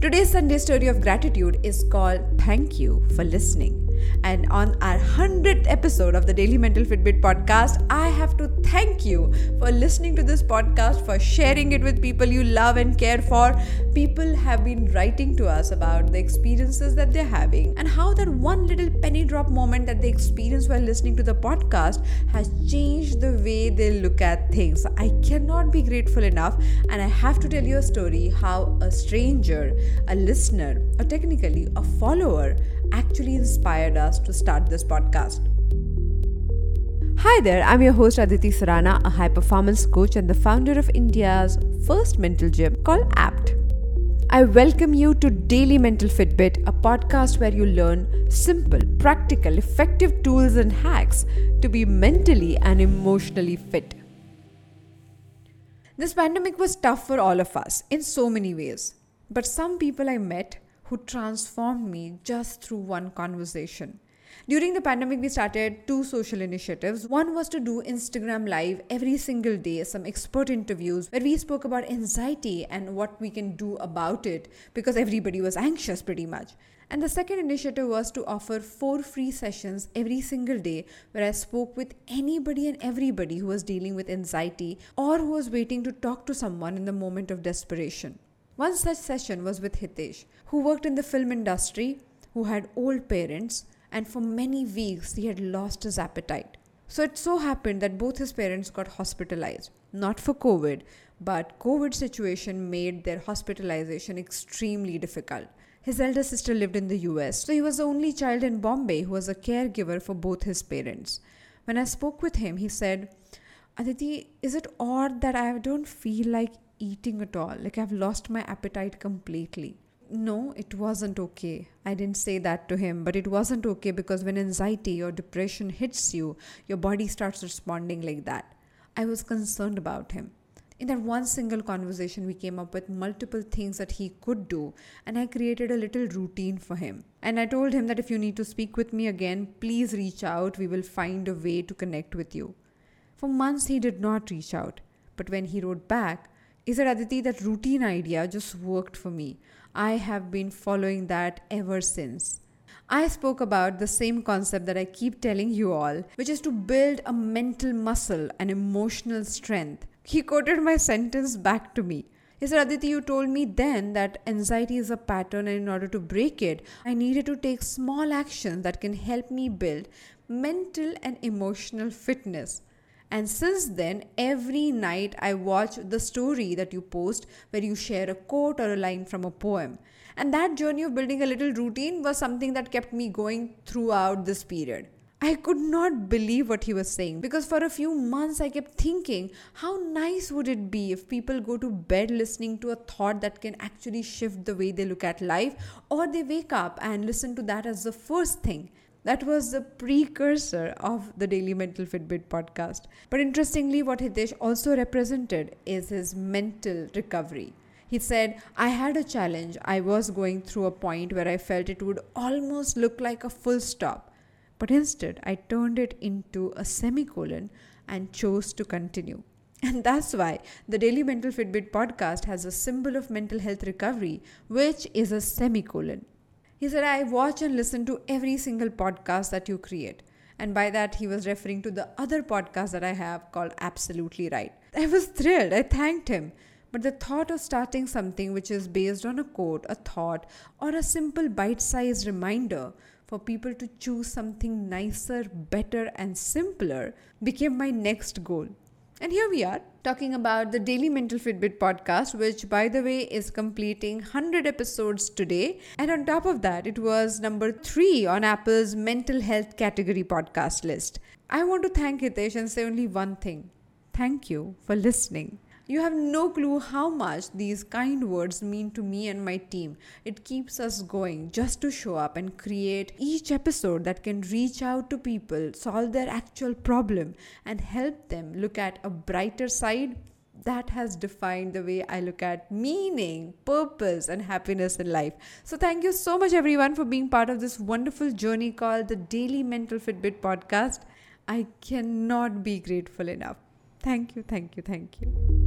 Today's Sunday story of gratitude is called Thank You for Listening. And on our 100th episode of the Daily Mental Fitbit podcast, I have to thank you for listening to this podcast, for sharing it with people you love and care for. People have been writing to us about the experiences that they're having and how that one little penny drop moment that they experience while listening to the podcast has changed the way they look at things. I cannot be grateful enough, and I have to tell you a story how a stranger, a listener, or technically a follower actually inspired us to start this podcast. Hi there, I'm your host Aditi Surana, a high performance coach and the founder of India's first mental gym called APT. I welcome you to Daily Mental Fitbit, a podcast where you learn simple, practical, effective tools and hacks to be mentally and emotionally fit. This pandemic was tough for all of us in so many ways, but some people I met who transformed me just through one conversation. During the pandemic, we started two social initiatives. One was to do Instagram Live every single day, some expert interviews where we spoke about anxiety and what we can do about it because everybody was anxious pretty much. And the second initiative was to offer four free sessions every single day where I spoke with anybody and everybody who was dealing with anxiety or who was waiting to talk to someone in the moment of desperation. One such session was with Hitesh, who worked in the film industry, who had old parents, and for many weeks he had lost his appetite. So it so happened that both his parents got hospitalized, not for COVID, but COVID situation made their hospitalization extremely difficult. His elder sister lived in the US, so he was the only child in Bombay who was a caregiver for both his parents. When I spoke with him, he said, Aditi, is it odd that I don't feel like eating at all. Like I've lost my appetite completely. No, it wasn't okay. I didn't say that to him, but it wasn't okay because when anxiety or depression hits you, your body starts responding like that. I was concerned about him. In that one single conversation, we came up with multiple things that he could do, and I created a little routine for him. And I told him that if you need to speak with me again, please reach out. We will find a way to connect with you. For months, he did not reach out, but when he wrote back, he said, Aditi, that routine idea just worked for me. I have been following that ever since. I spoke about the same concept that I keep telling you all, which is to build a mental muscle and emotional strength. He quoted my sentence back to me. He said, Aditi, you told me then that anxiety is a pattern, and in order to break it, I needed to take small actions that can help me build mental and emotional fitness. And since then, every night I watch the story that you post where you share a quote or a line from a poem. And that journey of building a little routine was something that kept me going throughout this period. I could not believe what he was saying because for a few months I kept thinking, how nice would it be if people go to bed listening to a thought that can actually shift the way they look at life, or they wake up and listen to that as the first thing. That was the precursor of the Daily Mental Fitbit podcast. But interestingly, what Hitesh also represented is his mental recovery. He said, I had a challenge. I was going through a point where I felt it would almost look like a full stop. But instead, I turned it into a semicolon and chose to continue. And that's why the Daily Mental Fitbit podcast has a symbol of mental health recovery, which is a semicolon. He said, I watch and listen to every single podcast that you create. And by that, he was referring to the other podcast that I have called Absolutely Right. I was thrilled. I thanked him. But the thought of starting something which is based on a quote, a thought, or a simple bite sized reminder for people to choose something nicer, better, and simpler became my next goal. And here we are talking about the Daily Mental Fitbit podcast, which, by the way, is completing 100 episodes today. And on top of that, it was number three on Apple's mental health category podcast list. I want to thank Hitesh and say only one thing thank you for listening. You have no clue how much these kind words mean to me and my team. It keeps us going just to show up and create each episode that can reach out to people, solve their actual problem, and help them look at a brighter side that has defined the way I look at meaning, purpose, and happiness in life. So, thank you so much, everyone, for being part of this wonderful journey called the Daily Mental Fitbit podcast. I cannot be grateful enough. Thank you, thank you, thank you.